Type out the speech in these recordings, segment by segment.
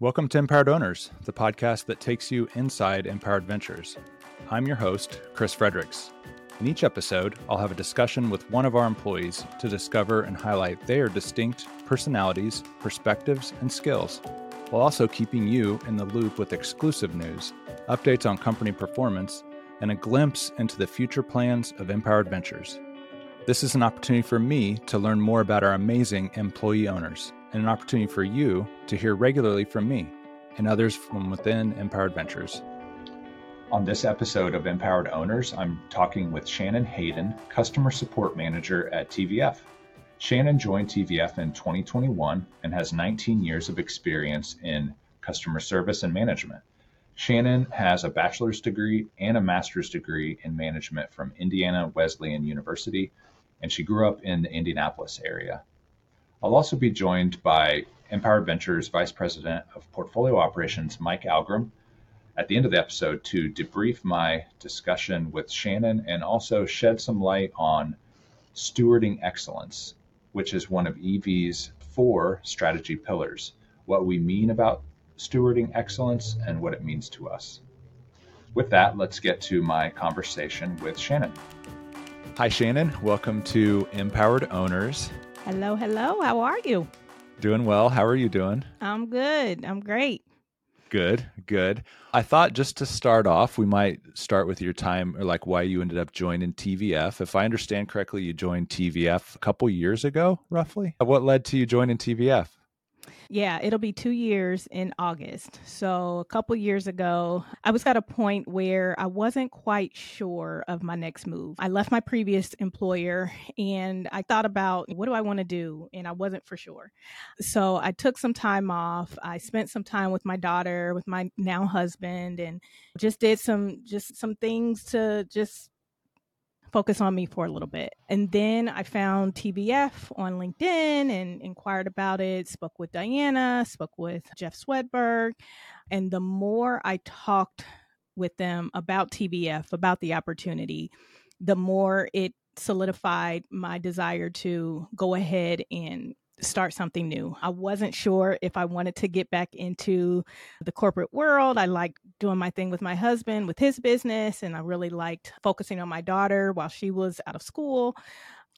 Welcome to Empowered Owners, the podcast that takes you inside Empowered Ventures. I'm your host, Chris Fredericks. In each episode, I'll have a discussion with one of our employees to discover and highlight their distinct personalities, perspectives, and skills, while also keeping you in the loop with exclusive news, updates on company performance, and a glimpse into the future plans of Empowered Ventures. This is an opportunity for me to learn more about our amazing employee owners and an opportunity for you to hear regularly from me and others from within Empowered Ventures. On this episode of Empowered Owners, I'm talking with Shannon Hayden, Customer Support Manager at TVF. Shannon joined TVF in 2021 and has 19 years of experience in customer service and management. Shannon has a bachelor's degree and a master's degree in management from Indiana Wesleyan University, and she grew up in the Indianapolis area. I'll also be joined by Empowered Ventures Vice President of Portfolio Operations, Mike Algrim, at the end of the episode to debrief my discussion with Shannon and also shed some light on stewarding excellence, which is one of EV's four strategy pillars, what we mean about stewarding excellence and what it means to us. With that, let's get to my conversation with Shannon. Hi, Shannon. Welcome to Empowered Owners. Hello, hello. How are you? Doing well. How are you doing? I'm good. I'm great. Good, good. I thought just to start off, we might start with your time or like why you ended up joining TVF. If I understand correctly, you joined TVF a couple years ago, roughly. What led to you joining TVF? Yeah, it'll be two years in August. So, a couple years ago, I was at a point where I wasn't quite sure of my next move. I left my previous employer and I thought about what do I want to do? And I wasn't for sure. So, I took some time off. I spent some time with my daughter, with my now husband, and just did some just some things to just focus on me for a little bit. And then I found TVF on LinkedIn and inquired about it, spoke with Diana, spoke with Jeff Swedberg. And the more I talked with them about TVF, about the opportunity, the more it solidified my desire to go ahead and start something new. I wasn't sure if I wanted to get back into the corporate world. I liked doing my thing with my husband, with his business, and I really liked focusing on my daughter while she was out of school.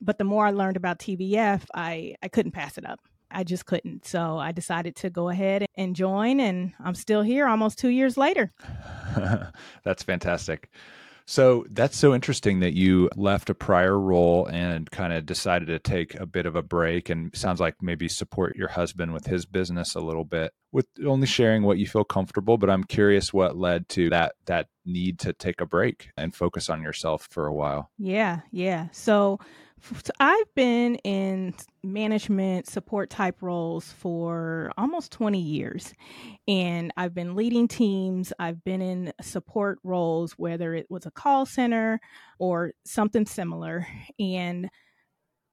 But the more I learned about TVF, I, I couldn't pass it up. I just couldn't. So I decided to go ahead and join, and I'm still here almost two years later. That's fantastic. So that's so interesting that you left a prior role and kind of decided to take a bit of a break and sounds like maybe support your husband with his business a little bit with only sharing what you feel comfortable, but I'm curious what led to that that need to take a break and focus on yourself for a while. Yeah, yeah. So I've been in management support type roles for almost 20 years. And I've been leading teams. I've been in support roles, whether it was a call center or something similar. And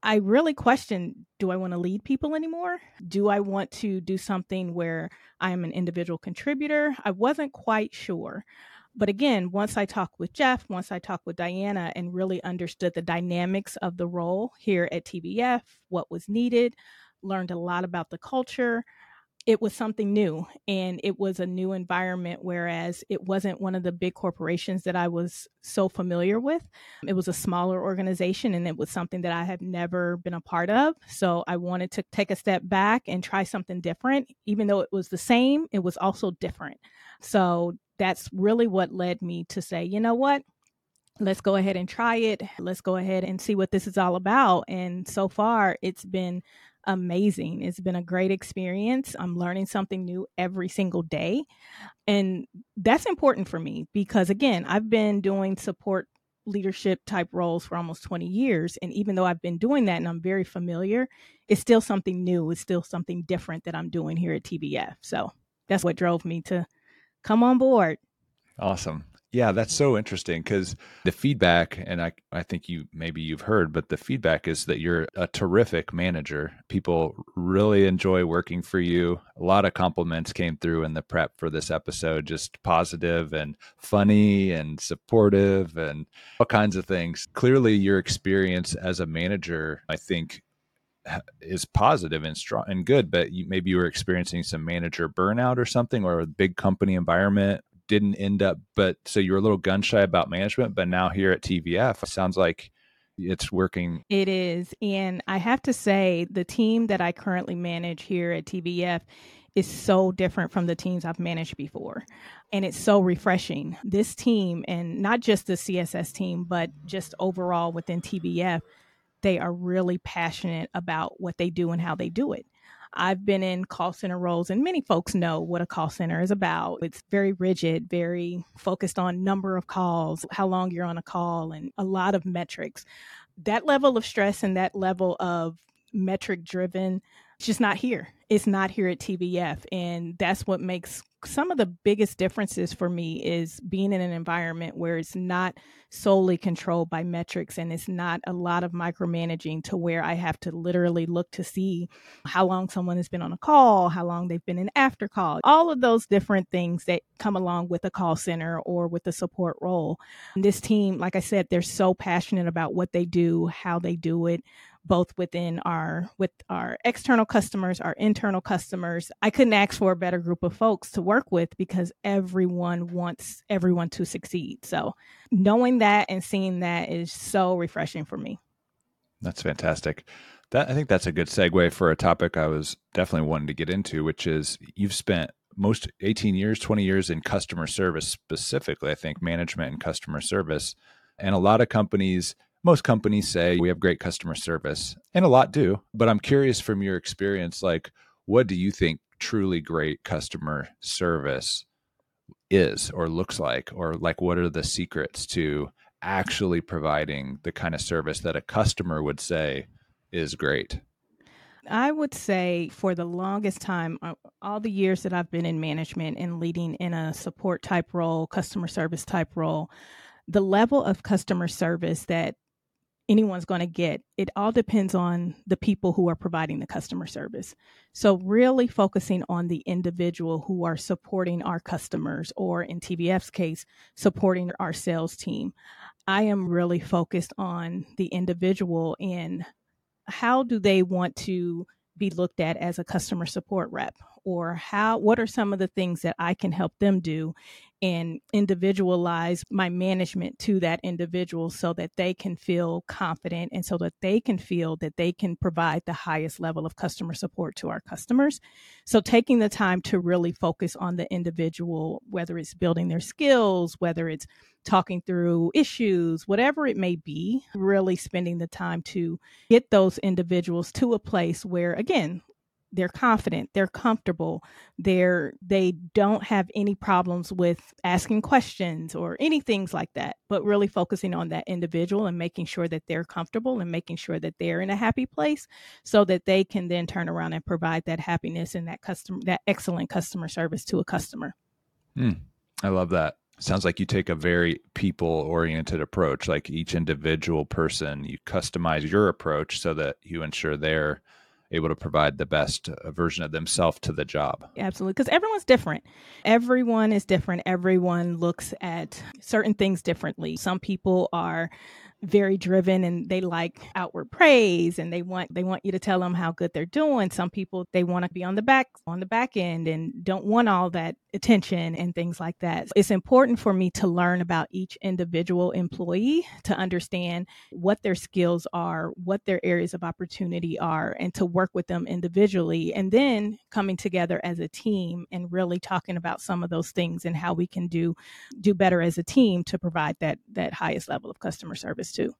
I really question do I want to lead people anymore? Do I want to do something where I am an individual contributor? I wasn't quite sure. But again, once I talked with Jeff, once I talked with Diana and really understood the dynamics of the role here at TVF, what was needed, learned a lot about the culture, it was something new. And it was a new environment whereas it wasn't one of the big corporations that i was so familiar with. It was a smaller organization and it was something that i had never been a part of. So i wanted to take a step back and try something different. Even though it was the same it was also different. So that's really what led me to say, you know what? Let's go ahead and try it. Let's go ahead and see what this is all about. And so far, it's been amazing. It's been a great experience. I'm learning something new every single day. And that's important for me because, again, I've been doing support leadership type roles for almost 20 years. And even though I've been doing that and I'm very familiar, it's still something new. It's still something different that I'm doing here at TVF. So that's what drove me to come on board. Awesome. Yeah, that's so interesting because the feedback, and I, I think you maybe you've heard, but the feedback is that you're a terrific manager. People really enjoy working for you. A lot of compliments came through in the prep for this episode, just positive and funny and supportive and all kinds of things. Clearly, your experience as a manager, I think, is positive and strong and good, but you, maybe you were experiencing some manager burnout or something, or a big company environment didn't end up. But so you were a little gun shy about management, but now here at TVF, it sounds like it's working. It is. And I have to say, the team that I currently manage here at TVF is so different from the teams I've managed before. And it's so refreshing. This team, and not just the CSS team, but just overall within TVF, they are really passionate about what they do and how they do it. I've been in call center roles, and many folks know what a call center is about. It's very rigid, very focused on number of calls, how long you're on a call, and a lot of metrics. That level of stress and that level of metric driven it's just not here. It's not here at TVF. And that's what makes some of the biggest differences for me is being in an environment where it's not solely controlled by metrics and it's not a lot of micromanaging to where I have to literally look to see how long someone has been on a call, how long they've been in after call, all of those different things that come along with a call center or with the support role. This team, like I said, they're so passionate about what they do, how they do it both within our with our external customers our internal customers. I couldn't ask for a better group of folks to work with because everyone wants everyone to succeed. So knowing that and seeing that is so refreshing for me. That's fantastic. That i think that's a good segue for a topic i was definitely wanting to get into which is you've spent most 18 years 20 years in customer service specifically i think management and customer service. And a lot of companies most companies say we have great customer service, and a lot do. But I'm curious from your experience, like, what do you think truly great customer service is or looks like? Or, like, what are the secrets to actually providing the kind of service that a customer would say is great? I would say for the longest time, uh, all the years that I've been in management and leading in a support type role, customer service type role, the level of customer service that anyone's going to get. It all depends on the people who are providing the customer service. So, really focusing on the individual who are supporting our customers, or in TVF's case, supporting our sales team. I am really focused on the individual and how do they want to be looked at as a customer support rep or how what are some of the things that I can help them do and individualize my management to that individual so that they can feel confident and so that they can feel that they can provide the highest level of customer support to our customers. So, taking the time to really focus on the individual, whether it's building their skills, whether it's talking through issues, whatever it may be, really spending the time to get those individuals to a place where, again, they're confident they're comfortable they're they don't have any problems with asking questions or any things like that but really focusing on that individual and making sure that they're comfortable and making sure that they're in a happy place so that they can then turn around and provide that happiness and that customer that excellent customer service to a customer. Mm, i love that. Sounds like you take a very people oriented approach like each individual person you customize your approach so that you ensure they're able to provide the best uh, version of themselves to the job. Absolutely, because everyone's different. Everyone is different. Everyone looks at certain things differently. Some people are very driven and they like outward praise and they want they want you to tell them how good they're doing. Some people they want to be on the back on the back end and don't want all that attention and things like that. It's important for me to learn about each individual employee to understand what their skills are what their areas of opportunity are and to work with them individually. And then coming together as a team and really talking about some of those things and how we can do do better as a team to provide that that highest level of customer service too.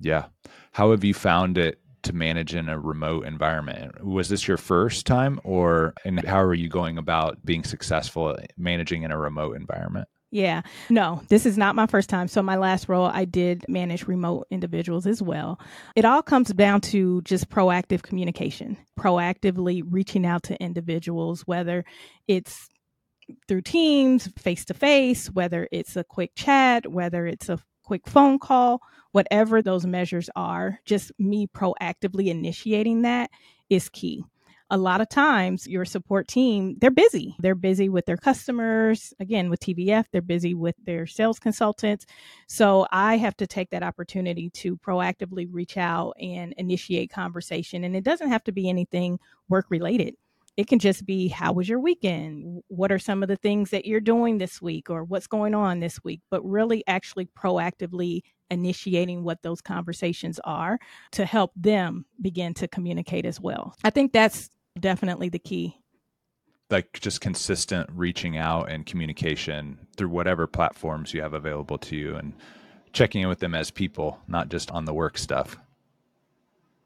Yeah. How have you found it to manage in a remote environment? Was this your first time or and how are you going about being successful managing in a remote environment? Yeah, no, this is not my first time. So, my last role, I did manage remote individuals as well. It all comes down to just proactive communication, proactively reaching out to individuals, whether it's through Teams, face to face, whether it's a quick chat, whether it's a quick phone call, whatever those measures are, just me proactively initiating that is key. a lot of times your support team, they're busy. They're busy with their customers. Again, with TVF, they're busy with their sales consultants. So I have to take that opportunity to proactively reach out and initiate conversation. And it doesn't have to be anything work related. It can just be how was your weekend? What are some of the things that you're doing this week or what's going on this week? But really actually proactively initiating what those conversations are to help them begin to communicate as well. I think that's definitely the key. Like just consistent reaching out and communication through whatever platforms you have available to you and checking in with them as people, not just on the work stuff.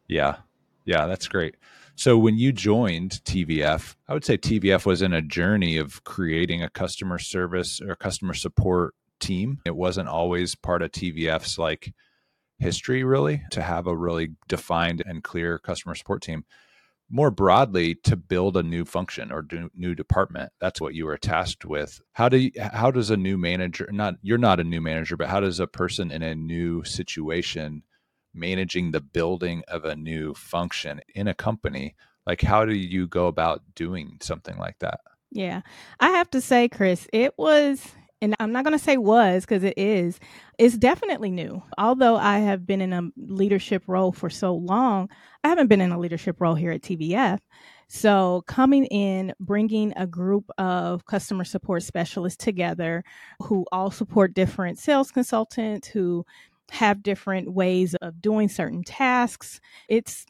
Yeah. Yeah, that's great. So when you joined TVF, I would say TVF was in a journey of creating a customer service or customer support team. It wasn't always part of TVF's like history really to have a really defined and clear customer support team. More broadly, to build a new function or new department, that's what you were tasked with. How do you, how does a new manager not you're not a new manager, but how does a person in a new situation managing the building of a new function in a company like how do you go about doing something like that yeah i have to say chris it was and I'm not going to say was because it is, it's definitely new. Although I have been in a leadership role for so long, I haven't been in a leadership role here at TVF. So, coming in, bringing a group of customer support specialists together who all support different sales consultants, who have different ways of doing certain tasks. It's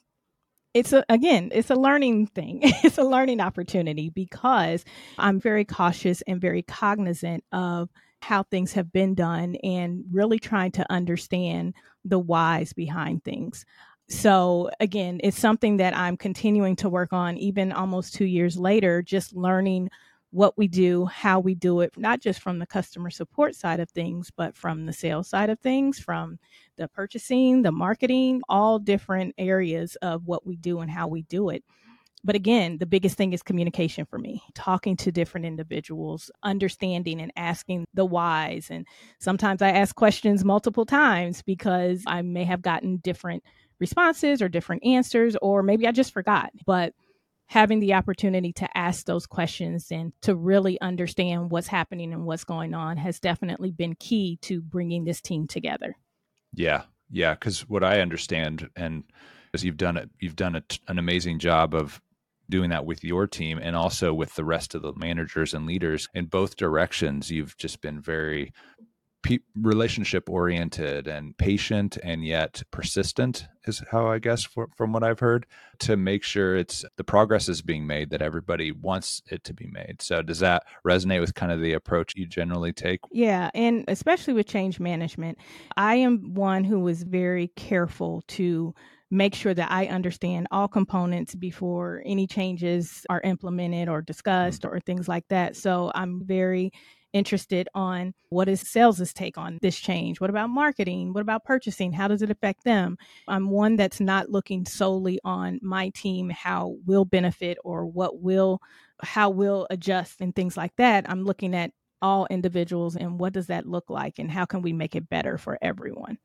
it's a, again, it's a learning thing. it's a learning opportunity because I'm very cautious and very cognizant of how things have been done and really trying to understand the whys behind things. So again, it's something that I'm continuing to work on even almost 2 years later, just learning what we do, how we do it, not just from the customer support side of things, but from the sales side of things, from the purchasing, the marketing, all different areas of what we do and how we do it. But again, the biggest thing is communication for me, talking to different individuals, understanding and asking the whys. And sometimes I ask questions multiple times because I may have gotten different responses or different answers, or maybe I just forgot. But having the opportunity to ask those questions and to really understand what's happening and what's going on has definitely been key to bringing this team together. Yeah. Yeah. Cause what I understand and as you've done it, you've done a, an amazing job of doing that with your team and also with the rest of the managers and leaders in both directions. You've just been very pe- relationship oriented and patient and yet persistent is how I guess for, from what I've heard to make sure it's the progress is being made that everybody wants it to be made. So does that resonate with kind of the approach you generally take? Yeah, and especially with change management, I am one who is very careful to make sure that I understand all components before any changes are implemented or discussed mm-hmm. or things like that. So I'm very interested on what is sales' take on this change? What about marketing? What about purchasing? How does it affect them? I'm one that's not looking solely on my team, how will benefit or what will, how will adjust and things like that. I'm looking at all individuals and what does that look like and how can we make it better for everyone?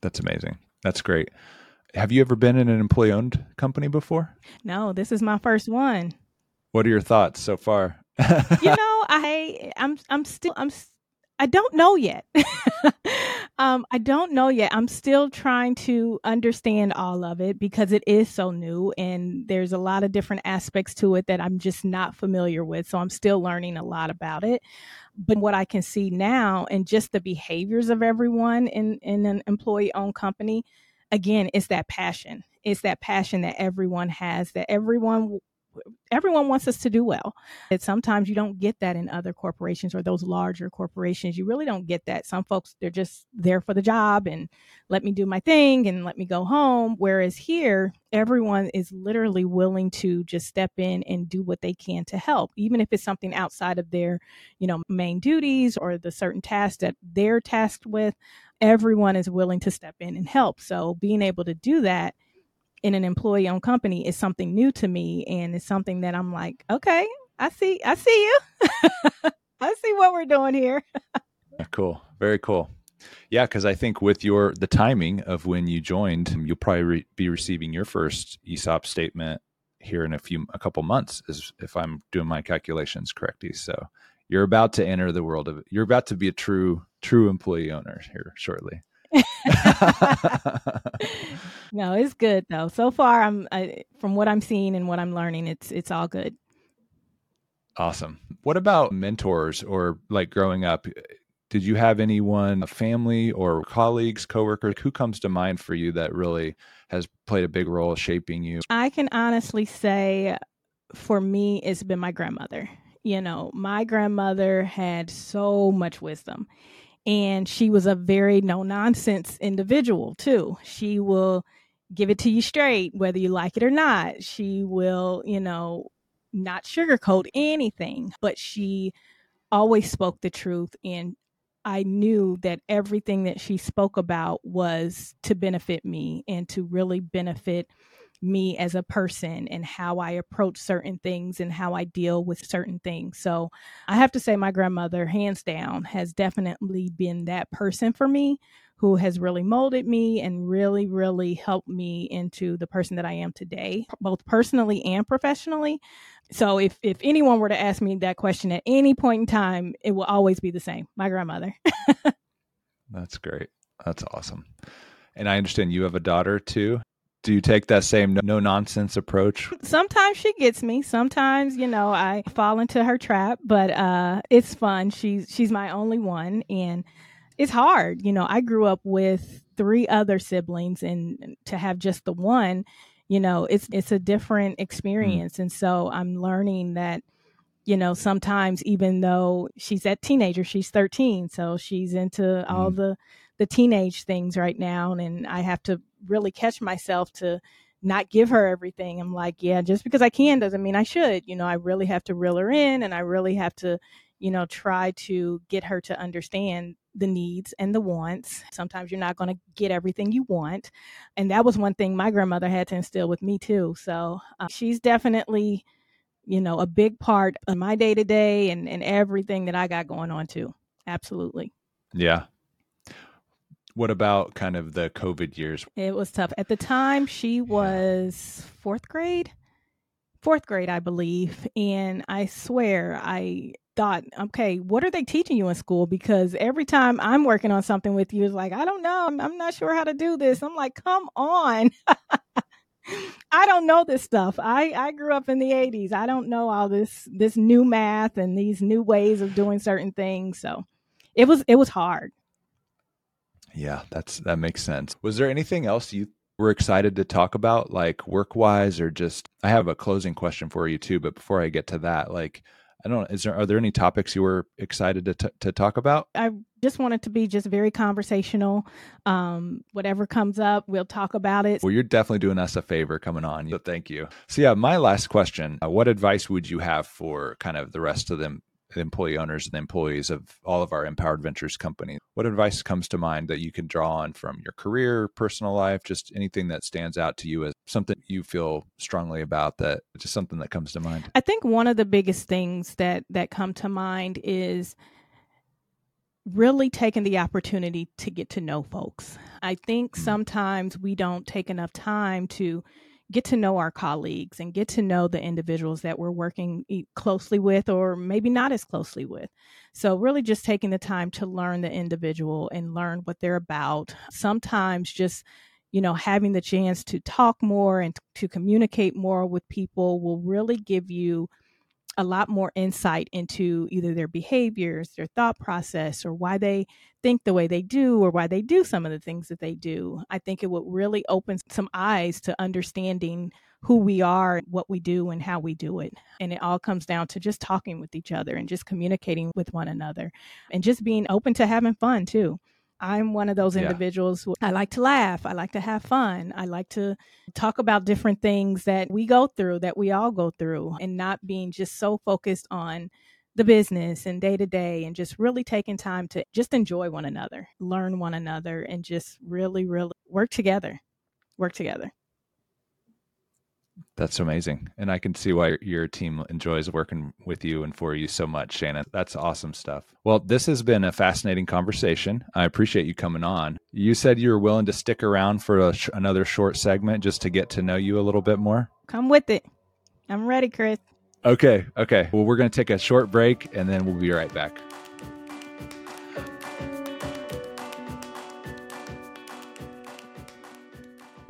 That's amazing. That's great. Have you ever been in an employee owned company before? No, this is my first one. What are your thoughts so far? You know, I I'm I'm still I'm I don't know yet. um, I don't know yet. I'm still trying to understand all of it because it is so new and there's a lot of different aspects to it that I'm just not familiar with. So I'm still learning a lot about it. But what I can see now and just the behaviors of everyone in, in an employee owned company, again, it's that passion. It's that passion that everyone has, that everyone everyone wants us to do well. And sometimes you don't get that in other corporations or those larger corporations. You really don't get that. Some folks, they're just there for the job and let me do my thing and let me go home. Whereas here, everyone is literally willing to just step in and do what they can to help, even if it's something outside of their, you know, main duties or the certain tasks that they're tasked with. Everyone is willing to step in and help. So being able to do that in an employee owned company is something new to me and it's something that I'm like, okay, I see I see you. I see what we're doing here. cool. Very cool. Yeah, because I think with your the timing of when you joined, you'll probably re- be receiving your first ESOP statement here in a few a couple months, is if I'm doing my calculations correctly. So you're about to enter the world of you're about to be a true true employee owner here shortly. no, it's good though. So far, I'm I, from what I'm seeing and what I'm learning, it's it's all good. Awesome. What about mentors or like growing up? Did you have anyone, a family or colleagues, coworkers, who comes to mind for you that really has played a big role shaping you? I can honestly say for me, it's been my grandmother. You know, my grandmother had so much wisdom and she was a very no nonsense individual too. She will give it to you straight, whether you like it or not. She will, you know, not sugarcoat anything, but she always spoke the truth. And I knew that everything that she spoke about was to benefit me and to really benefit me as a person and how I approach certain things and how I deal with certain things. So I have to say, my grandmother, hands down, has definitely been that person for me who has really molded me and really, really helped me into the person that I am today, both personally and professionally. So if if anyone were to ask me that question at any point in time, it will always be the same. My grandmother. That's great. That's awesome. And I understand you have a daughter too do you take that same no nonsense approach? Sometimes she gets me. Sometimes, you know, I fall into her trap, but uh it's fun. She's she's my only one and it's hard. You know, I grew up with three other siblings and to have just the one, you know, it's it's a different mm. experience. Mm. And so I'm learning that you know, sometimes even though she's that teenager, she's 13, so she's into mm. all the the teenage things right now and I have to really catch myself to not give her everything. I'm like, yeah, just because I can doesn't mean I should. You know, I really have to reel her in and I really have to, you know, try to get her to understand the needs and the wants. Sometimes you're not going to get everything you want. And that was one thing my grandmother had to instill with me too. So uh, she's definitely, you know, a big part of my day to day and everything that I got going on too. Absolutely. Yeah. What about kind of the COVID years? It was tough. At the time, she was fourth grade, fourth grade, I believe. And I swear, I thought, okay, what are they teaching you in school? Because every time I'm working on something with you, it's like, I don't know. I'm, I'm not sure how to do this. I'm like, come on. I don't know this stuff. I, I grew up in the 80s. I don't know all this this new math and these new ways of doing certain things. So it was it was hard. Yeah, that's that makes sense. Was there anything else you were excited to talk about, like work wise, or just? I have a closing question for you too, but before I get to that, like, I don't. Is there are there any topics you were excited to t- to talk about? I just wanted to be just very conversational. Um, whatever comes up, we'll talk about it. Well, you're definitely doing us a favor coming on. So thank you. So yeah, my last question: uh, What advice would you have for kind of the rest of them employee owners and the employees of all of our empowered ventures company. what advice comes to mind that you can draw on from your career personal life just anything that stands out to you as something you feel strongly about that just something that comes to mind i think one of the biggest things that that come to mind is really taking the opportunity to get to know folks i think mm-hmm. sometimes we don't take enough time to get to know our colleagues and get to know the individuals that we're working closely with or maybe not as closely with. So, really just taking the time to learn the individual and learn what they're about. Sometimes just you know, having the chance to talk more and to communicate more with people will really give you a lot more insight into either their behaviors, their thought process, or why they think the way they do, or why they do some of the things that they do. I think it would really open some eyes to understanding who we are, what we do, and how we do it. And it all comes down to just talking with each other and just communicating with one another and just being open to having fun too. I'm one of those individuals yeah. who I like to laugh. I like to have fun. I like to talk about different things that we go through, that we all go through, and not being just so focused on the business and day to day and just really taking time to just enjoy one another, learn one another, and just really, really work together. Work together. That's amazing. And I can see why your team enjoys working with you and for you so much, Shannon. That's awesome stuff. Well, this has been a fascinating conversation. I appreciate you coming on. You said you were willing to stick around for sh- another short segment just to get to know you a little bit more. Come with it. I'm ready, Chris. Okay. Okay. Well, we're going to take a short break and then we'll be right back.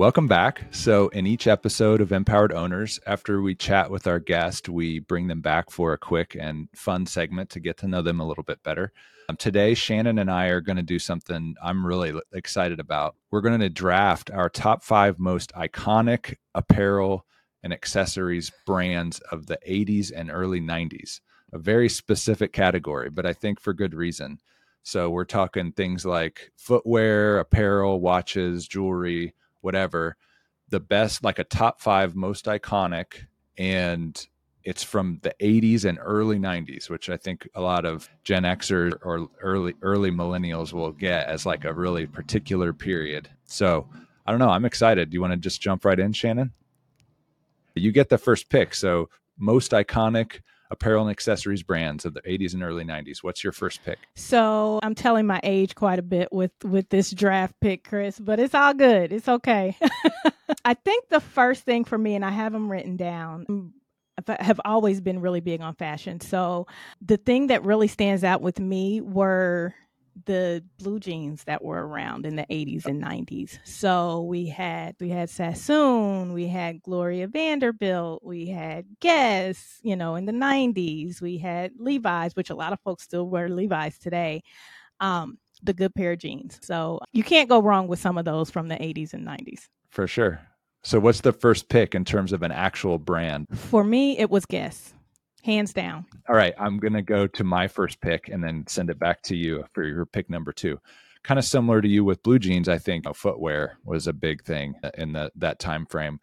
Welcome back. So, in each episode of Empowered Owners, after we chat with our guest, we bring them back for a quick and fun segment to get to know them a little bit better. Um, today, Shannon and I are going to do something I'm really excited about. We're going to draft our top five most iconic apparel and accessories brands of the 80s and early 90s, a very specific category, but I think for good reason. So, we're talking things like footwear, apparel, watches, jewelry whatever, the best, like a top five most iconic, and it's from the 80s and early 90s, which I think a lot of Gen Xers or early early millennials will get as like a really particular period. So I don't know. I'm excited. Do you want to just jump right in, Shannon? You get the first pick. So most iconic apparel and accessories brands of the 80s and early 90s. What's your first pick? So I'm telling my age quite a bit with with this draft pick, Chris, but it's all good. It's okay. I think the first thing for me, and I have them written down. Have always been really big on fashion. So the thing that really stands out with me were the blue jeans that were around in the 80s and 90s. So we had we had Sasson, we had Gloria Vanderbilt, we had Guess, you know, in the 90s. We had Levi's, which a lot of folks still wear Levi's today. Um, the good pair of jeans. So you can't go wrong with some of those from the 80s and 90s. For sure. So what's the first pick in terms of an actual brand? For me, it was Guess hands down. All right, I'm going to go to my first pick and then send it back to you for your pick number two. Kind of similar to you with blue jeans, I think footwear was a big thing uh, in the, that time frame,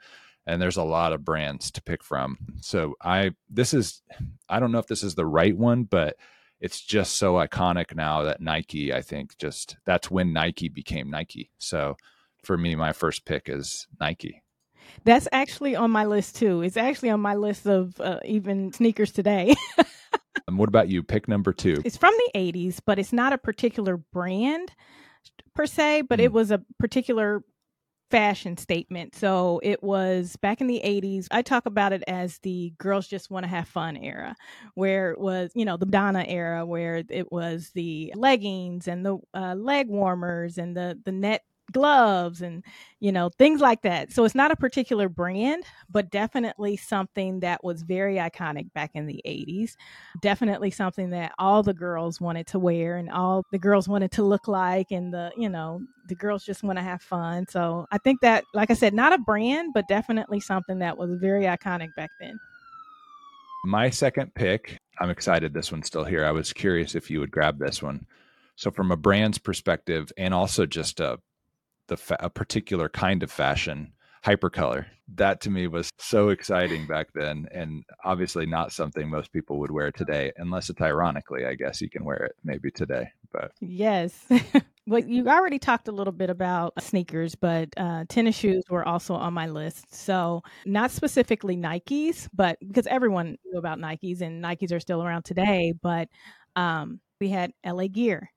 and there's a lot of brands to pick from. So I this is I don't know if this is the right one, but it's just so iconic now that Nike. I think just that's when Nike became Nike. So for me, my first pick is Nike. That's actually on my list too. It's actually on my list of uh, even sneakers today. and what about you? Pick number two. It's from the 80s, but it's not a particular brand per se, but mm. it was a particular fashion statement. So it was back in the 80s. I talk about it as the girls just want to have fun era, where it was, you know, the Donna era, where it was the leggings and the uh, leg warmers and the the net gloves and you know things like that. So it's not a particular brand but definitely something that was very iconic back in the 80s definitely something that all the girls wanted to wear and all the girls wanted to look like and the you know the girls just want to have fun. So i think that like i said not a brand but definitely something that was very iconic back then. My second pick i'm excited this one's still here. I was curious if you would grab this one. So from a brand's perspective and also just a the fa- a particular kind of fashion hypercolor. That to me was so exciting back then and obviously not something most people would wear today unless it's ironically i guess you can wear it maybe today but yes. Well you already talked a little bit about sneakers but uh, tennis shoes were also on my list. So not specifically nikes but because everyone knew about nikes and nikes are still around today but um, we had LA Gear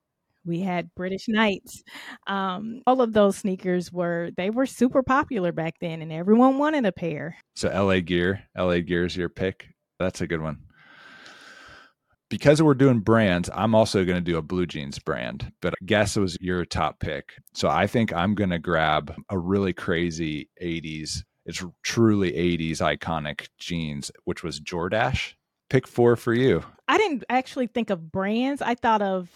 we had British Knights. Um, all of those sneakers were they were super popular back then, and everyone wanted a pair. So LA Gear, LA Gear is your pick. That's a good one. Because we're doing brands, I'm also going to do a blue jeans brand, but I guess it was your top pick. So I think I'm going to grab a really crazy 80s, it's truly 80s iconic jeans, which was Jordache. Pick four for you. I didn't actually think of brands. I thought of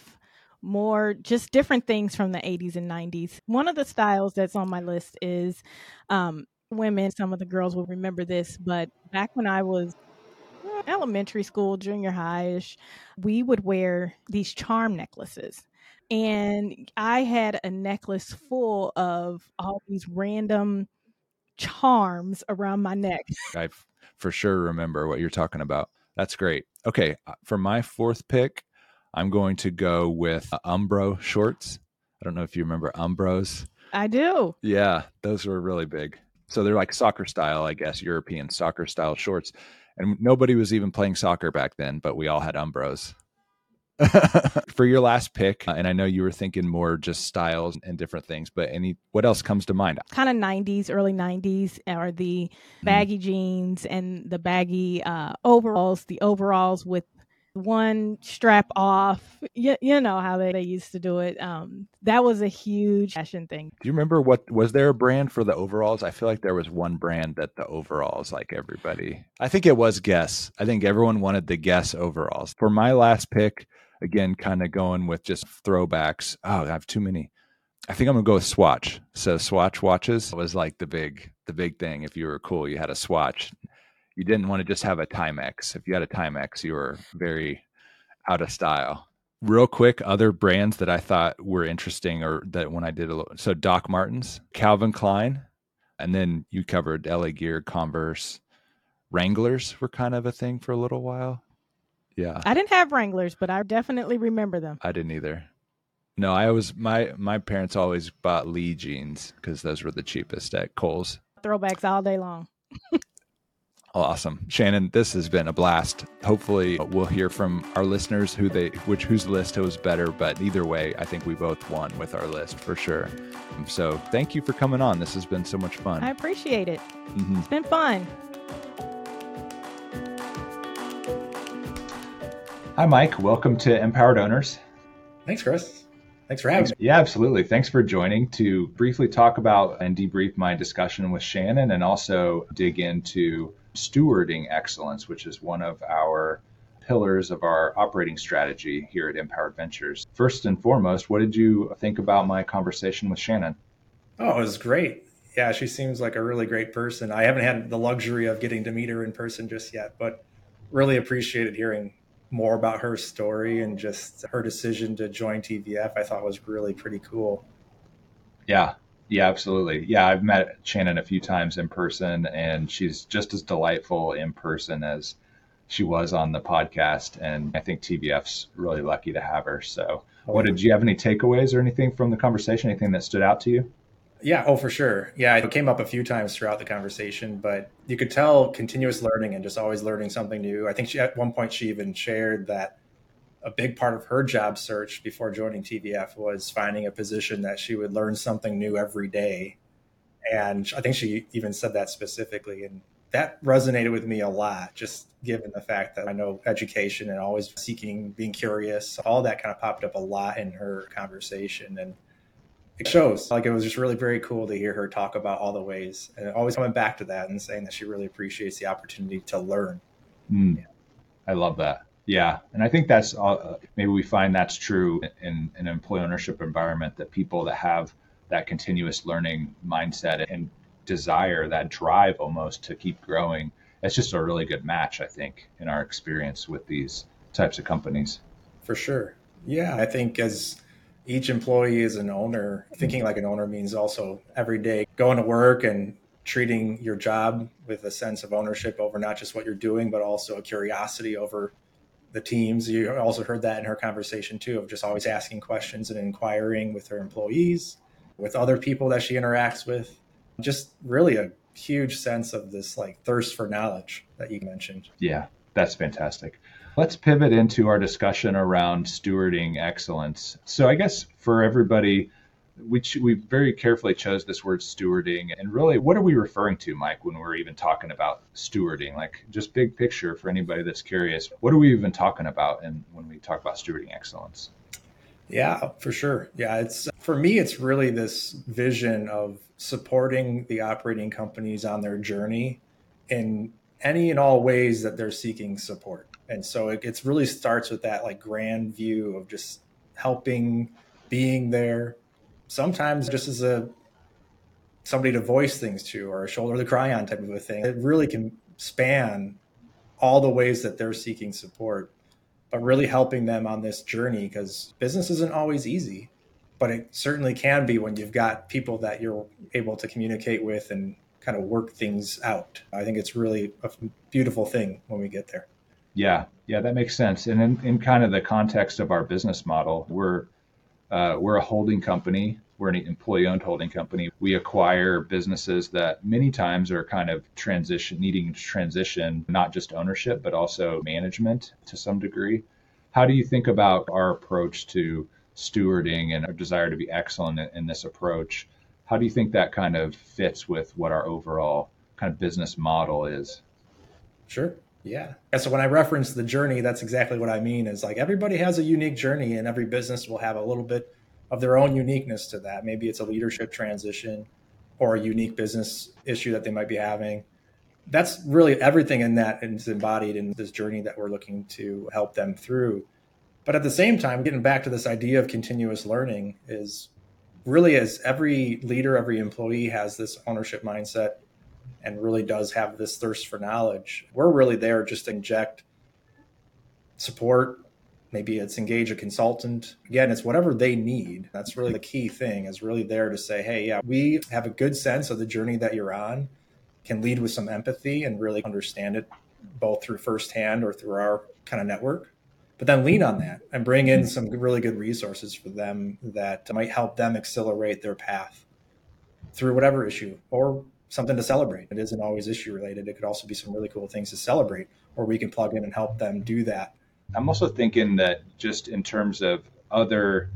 more just different things from the 80s and 90s. One of the styles that's on my list is um, women. Some of the girls will remember this, but back when I was elementary school, junior high-ish, we would wear these charm necklaces. And I had a necklace full of all these random charms around my neck. I for sure remember what you're talking about. That's great. Okay, uh, for my fourth pick, I'm going to go with uh, Umbro shorts. I don't know if you remember Umbros. I do. Yeah, those were really big. So they're like soccer style, I guess, European soccer style shorts. And nobody was even playing soccer back then, but we all had Umbros. for your last pick, uh, and I know you were thinking more just styles and different things, but any what else comes to mind? Kind of 90s, early 90s are the mm-hmm. baggy mm. jeans and the baggy uh, overalls, the overalls with one strap off. You, you know how they, they used to do it. Um, that was a huge fashion thing. Do you remember what was there a brand for the overalls? I feel like there was one brand that the overalls, like everybody. I think it was Guess. I think everyone wanted the Guess overalls. For my last pick, again, kind of going with just throwbacks. Oh, I have too many. I think I'm gonna go with Swatch. So Swatch watches was like the big the big thing. If you were cool, you had a Swatch you didn't want to just have a Timex. If you had a Timex, you were very out of style. Real quick, other brands that I thought were interesting, or that when I did a little, so Doc Martens, Calvin Klein, and then you covered LA Gear, Converse, Wranglers were kind of a thing for a little while. Yeah, I didn't have Wranglers, but I definitely remember them. I didn't either. No, I was my my parents always bought Lee jeans because those were the cheapest at Kohl's. Throwbacks all day long. Awesome. Shannon, this has been a blast. Hopefully we'll hear from our listeners who they which whose list was better, but either way, I think we both won with our list for sure. So thank you for coming on. This has been so much fun. I appreciate it. Mm-hmm. It's been fun. Hi Mike, welcome to Empowered Owners. Thanks, Chris. Thanks for having me. Yeah, absolutely. Thanks for joining to briefly talk about and debrief my discussion with Shannon and also dig into stewarding excellence, which is one of our pillars of our operating strategy here at Empowered Ventures. First and foremost, what did you think about my conversation with Shannon? Oh, it was great. Yeah, she seems like a really great person. I haven't had the luxury of getting to meet her in person just yet, but really appreciated hearing more about her story and just her decision to join TVF. I thought was really pretty cool. Yeah, yeah, absolutely. Yeah, I've met Shannon a few times in person, and she's just as delightful in person as she was on the podcast. And I think TVF's really lucky to have her. So, what did you have any takeaways or anything from the conversation? Anything that stood out to you? Yeah, oh, for sure. Yeah, it came up a few times throughout the conversation, but you could tell continuous learning and just always learning something new. I think she, at one point she even shared that a big part of her job search before joining TVF was finding a position that she would learn something new every day. And I think she even said that specifically. And that resonated with me a lot, just given the fact that I know education and always seeking, being curious, all that kind of popped up a lot in her conversation. And it shows like it was just really very cool to hear her talk about all the ways and always coming back to that and saying that she really appreciates the opportunity to learn. Mm, yeah. I love that. Yeah, and I think that's uh, maybe we find that's true in, in an employee ownership environment that people that have that continuous learning mindset and desire, that drive almost to keep growing, it's just a really good match, I think, in our experience with these types of companies. For sure. Yeah, I think as each employee is an owner, thinking like an owner means also every day going to work and treating your job with a sense of ownership over not just what you're doing, but also a curiosity over the teams. You also heard that in her conversation too, of just always asking questions and inquiring with her employees, with other people that she interacts with. Just really a huge sense of this like thirst for knowledge that you mentioned. Yeah, that's fantastic. Let's pivot into our discussion around stewarding excellence. So, I guess for everybody we, we very carefully chose this word stewarding. And really, what are we referring to, Mike, when we're even talking about stewarding? Like, just big picture for anybody that's curious, what are we even talking about and when we talk about stewarding excellence? Yeah, for sure. Yeah, it's for me, it's really this vision of supporting the operating companies on their journey in any and all ways that they're seeking support. And so it it's really starts with that like grand view of just helping, being there, sometimes just as a somebody to voice things to or a shoulder to cry on type of a thing. It really can span all the ways that they're seeking support, but really helping them on this journey because business isn't always easy, but it certainly can be when you've got people that you're able to communicate with and kind of work things out. I think it's really a beautiful thing when we get there. Yeah, yeah, that makes sense. And in, in kind of the context of our business model, we're uh, we're a holding company. We're an employee-owned holding company. We acquire businesses that many times are kind of transition, needing to transition not just ownership but also management to some degree. How do you think about our approach to stewarding and our desire to be excellent in, in this approach? How do you think that kind of fits with what our overall kind of business model is? Sure. Yeah. And so when I reference the journey, that's exactly what I mean is like everybody has a unique journey and every business will have a little bit of their own uniqueness to that. Maybe it's a leadership transition or a unique business issue that they might be having. That's really everything in that is embodied in this journey that we're looking to help them through. But at the same time, getting back to this idea of continuous learning is really as every leader, every employee has this ownership mindset and really does have this thirst for knowledge. We're really there just to inject support. Maybe it's engage a consultant. Again, it's whatever they need. That's really the key thing is really there to say, hey, yeah, we have a good sense of the journey that you're on, can lead with some empathy and really understand it both through firsthand or through our kind of network. But then lean on that and bring in some really good resources for them that might help them accelerate their path through whatever issue or something to celebrate. It isn't always issue related. It could also be some really cool things to celebrate, or we can plug in and help them do that. I'm also thinking that just in terms of other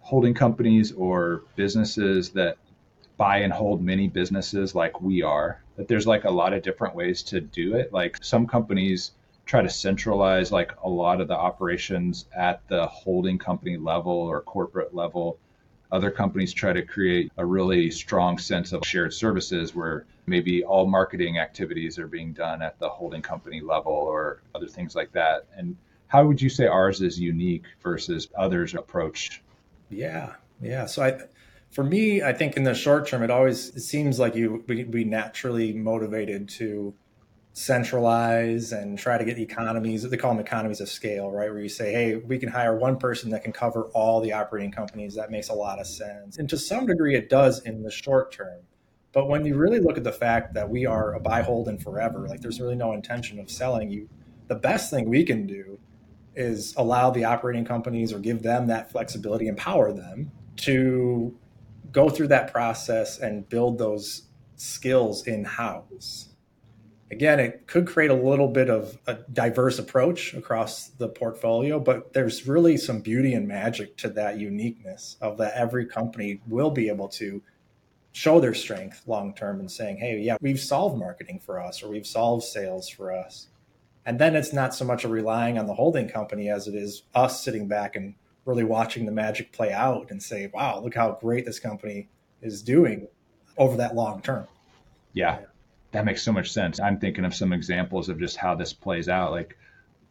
holding companies or businesses that buy and hold many businesses like we are, that there's like a lot of different ways to do it. Like some companies try to centralize like a lot of the operations at the holding company level or corporate level other companies try to create a really strong sense of shared services where maybe all marketing activities are being done at the holding company level or other things like that. And how would you say ours is unique versus others' approach? Yeah, yeah. So I, for me, I think in the short term, it always it seems like you we be naturally motivated to centralize and try to get economies they call them economies of scale right? Where you say hey we can hire one person that can cover all the operating companies. That makes a lot of sense. And to some degree it does in the short term. But when you really look at the fact that we are a buy hold and forever like there's really no intention of selling you. The best thing we can do is allow the operating companies or give them that flexibility empower them to go through that process and build those skills in house again, it could create a little bit of a diverse approach across the portfolio, but there's really some beauty and magic to that uniqueness of that every company will be able to show their strength long term and saying, hey, yeah, we've solved marketing for us or we've solved sales for us. And then it's not so much a relying on the holding company as it is us sitting back and really watching the magic play out and say, wow, look how great this company is doing over that long term. Yeah that makes so much sense. I'm thinking of some examples of just how this plays out. Like,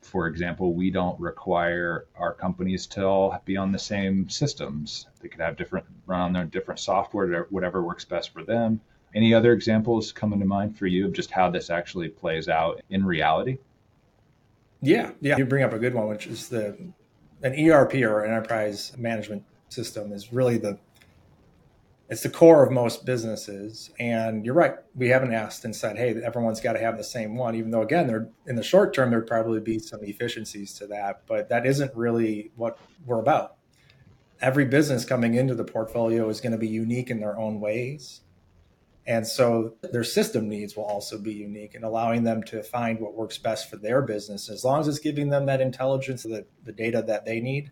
for example, we don't require our companies to all be on the same systems. They could have different run on their different software, whatever works best for them. Any other examples coming to mind for you of just how this actually plays out in reality? Yeah, yeah. You bring up a good one, which is the an ERP or enterprise management system is really the it's the core of most businesses. And you're right. We haven't asked and said, hey, everyone's got to have the same one, even though, again, in the short term, there'd probably be some efficiencies to that. But that isn't really what we're about. Every business coming into the portfolio is going to be unique in their own ways. And so their system needs will also be unique and allowing them to find what works best for their business. As long as it's giving them that intelligence, the, the data that they need,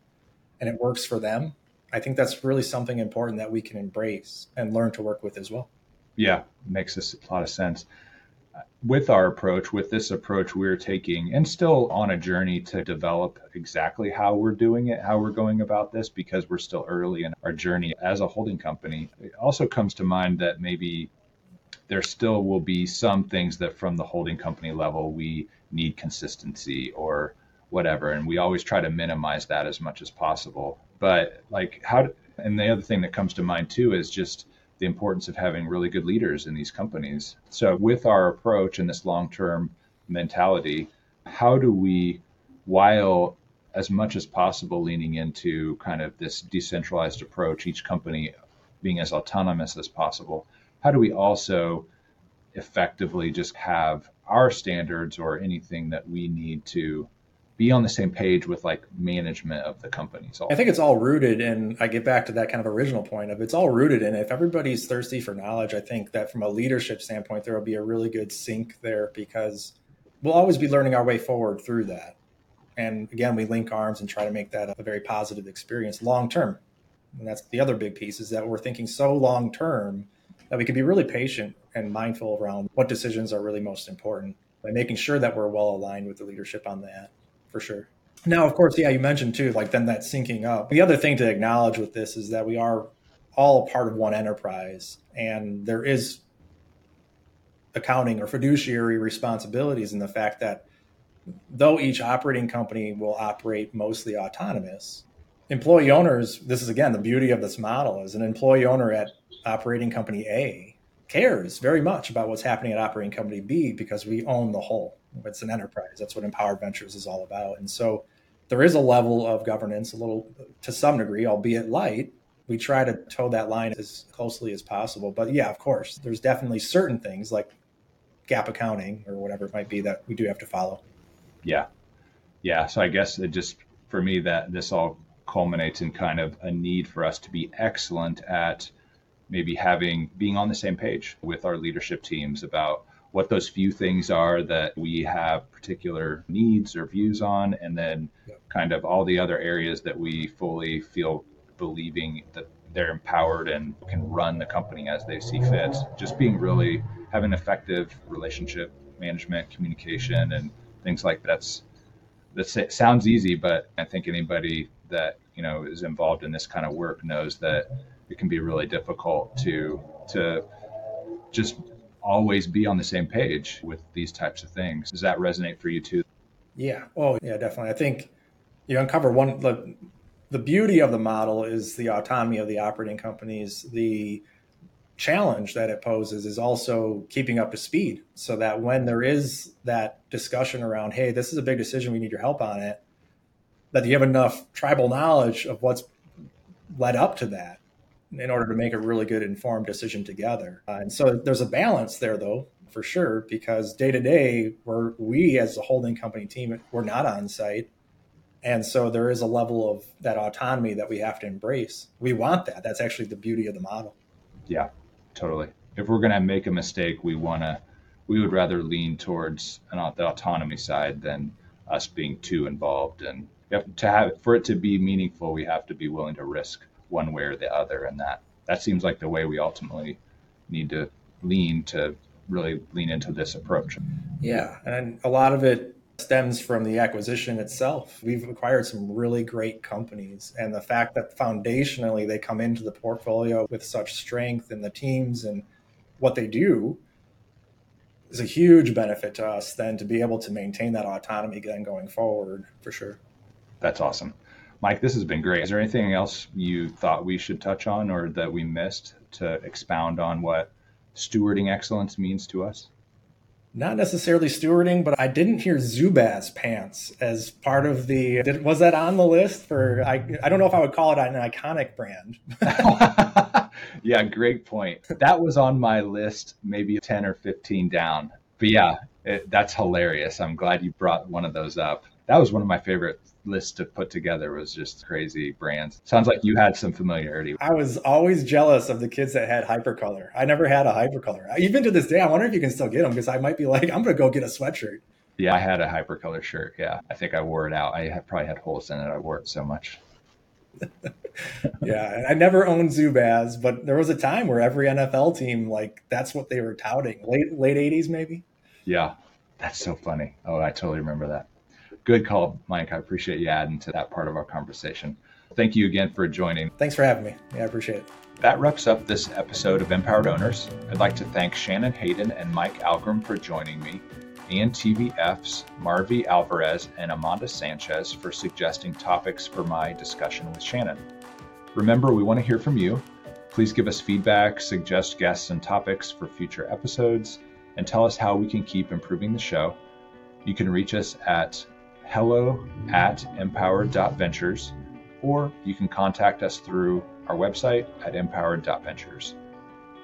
and it works for them, I think that's really something important that we can embrace and learn to work with as well. Yeah, makes a lot of sense. With our approach, with this approach we're taking, and still on a journey to develop exactly how we're doing it, how we're going about this, because we're still early in our journey as a holding company. It also comes to mind that maybe there still will be some things that from the holding company level we need consistency or whatever. And we always try to minimize that as much as possible. But like how, and the other thing that comes to mind too is just the importance of having really good leaders in these companies. So with our approach and this long-term mentality, how do we, while as much as possible leaning into kind of this decentralized approach, each company being as autonomous as possible, how do we also effectively just have our standards or anything that we need to be on the same page with like management of the companies. I think it's all rooted in, I get back to that kind of original point of it's all rooted in if everybody's thirsty for knowledge, I think that from a leadership standpoint, there will be a really good sync there because we'll always be learning our way forward through that. And again, we link arms and try to make that a very positive experience long term. And that's the other big piece is that we're thinking so long term that we can be really patient and mindful around what decisions are really most important by making sure that we're well aligned with the leadership on that for sure. Now, of course, yeah, you mentioned too, like then that syncing up. The other thing to acknowledge with this is that we are all part of one enterprise and there is accounting or fiduciary responsibilities in the fact that though each operating company will operate mostly autonomous, employee owners, this is again the beauty of this model, is an employee owner at operating company A cares very much about what's happening at operating company B because we own the whole. It's an enterprise. That's what Empowered Ventures is all about. And so there is a level of governance, a little to some degree, albeit light. We try to toe that line as closely as possible. But yeah, of course, there's definitely certain things like GAAP accounting or whatever it might be that we do have to follow. Yeah. Yeah. So I guess it just, for me, that this all culminates in kind of a need for us to be excellent at maybe having being on the same page with our leadership teams about what those few things are that we have particular needs or views on and then yep. kind of all the other areas that we fully feel believing that they're empowered and can run the company as they see fit just being really having effective relationship management communication and things like that's that sounds easy but i think anybody that you know is involved in this kind of work knows that it can be really difficult to to just always be on the same page with these types of things. Does that resonate for you too? Yeah. Oh, yeah, definitely. I think you uncover one the the beauty of the model is the autonomy of the operating companies. The challenge that it poses is also keeping up to speed so that when there is that discussion around, hey, this is a big decision, we need your help on it, that you have enough tribal knowledge of what's led up to that in order to make a really good informed decision together. Uh, and so there's a balance there, though, for sure, because day to day, we're we as a holding company team, we're not on site. And so there is a level of that autonomy that we have to embrace. We want that. That's actually the beauty of the model. Yeah, totally. If we're going to make a mistake, we want to, we would rather lean towards an, the autonomy side than us being too involved. And to have, for it to be meaningful, we have to be willing to risk one way or the other. And that, that seems like the way we ultimately need to lean to really lean into this approach. Yeah. And a lot of it stems from the acquisition itself. We've acquired some really great companies, and the fact that foundationally they come into the portfolio with such strength in the teams and what they do is a huge benefit to us then to be able to maintain that autonomy then going forward for sure. That's awesome. Mike, this has been great. Is there anything else you thought we should touch on or that we missed to expound on what stewarding excellence means to us? Not necessarily stewarding, but I didn't hear Zubaz pants as part of the. Did, was that on the list for? I I don't know if I would call it an iconic brand. yeah, great point. That was on my list, maybe ten or fifteen down. But yeah, it, that's hilarious. I'm glad you brought one of those up. That was one of my favorite list to put together was just crazy brands. Sounds like you had some familiarity. I was always jealous of the kids that had hypercolor. I never had a hypercolor. Even to this day, I wonder if you can still get them because I might be like, I'm going to go get a sweatshirt. Yeah, I had a hypercolor shirt. Yeah, I think I wore it out. I probably had holes in it. I wore it so much. yeah, I never owned Zubaz, but there was a time where every NFL team, like, that's what they were touting. Late late 80s, maybe. Yeah, that's so funny. Oh, I totally remember that. Good call, Mike. I appreciate you adding to that part of our conversation. Thank you again for joining. Thanks for having me. Yeah, I appreciate it. That wraps up this episode of Empowered Owners. I'd like to thank Shannon Hayden and Mike Algrim for joining me, and TVF's Marvi Alvarez and Amanda Sanchez for suggesting topics for my discussion with Shannon. Remember, we want to hear from you. Please give us feedback, suggest guests and topics for future episodes, and tell us how we can keep improving the show. You can reach us at hello at empowered.ventures, or you can contact us through our website at empowered.ventures.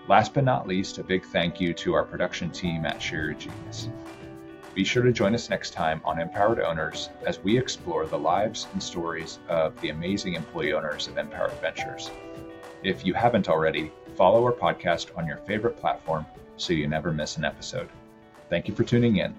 Last but not least, a big thank you to our production team at Share Your Genius. Be sure to join us next time on Empowered Owners as we explore the lives and stories of the amazing employee owners of Empowered Ventures. If you haven't already, follow our podcast on your favorite platform so you never miss an episode. Thank you for tuning in.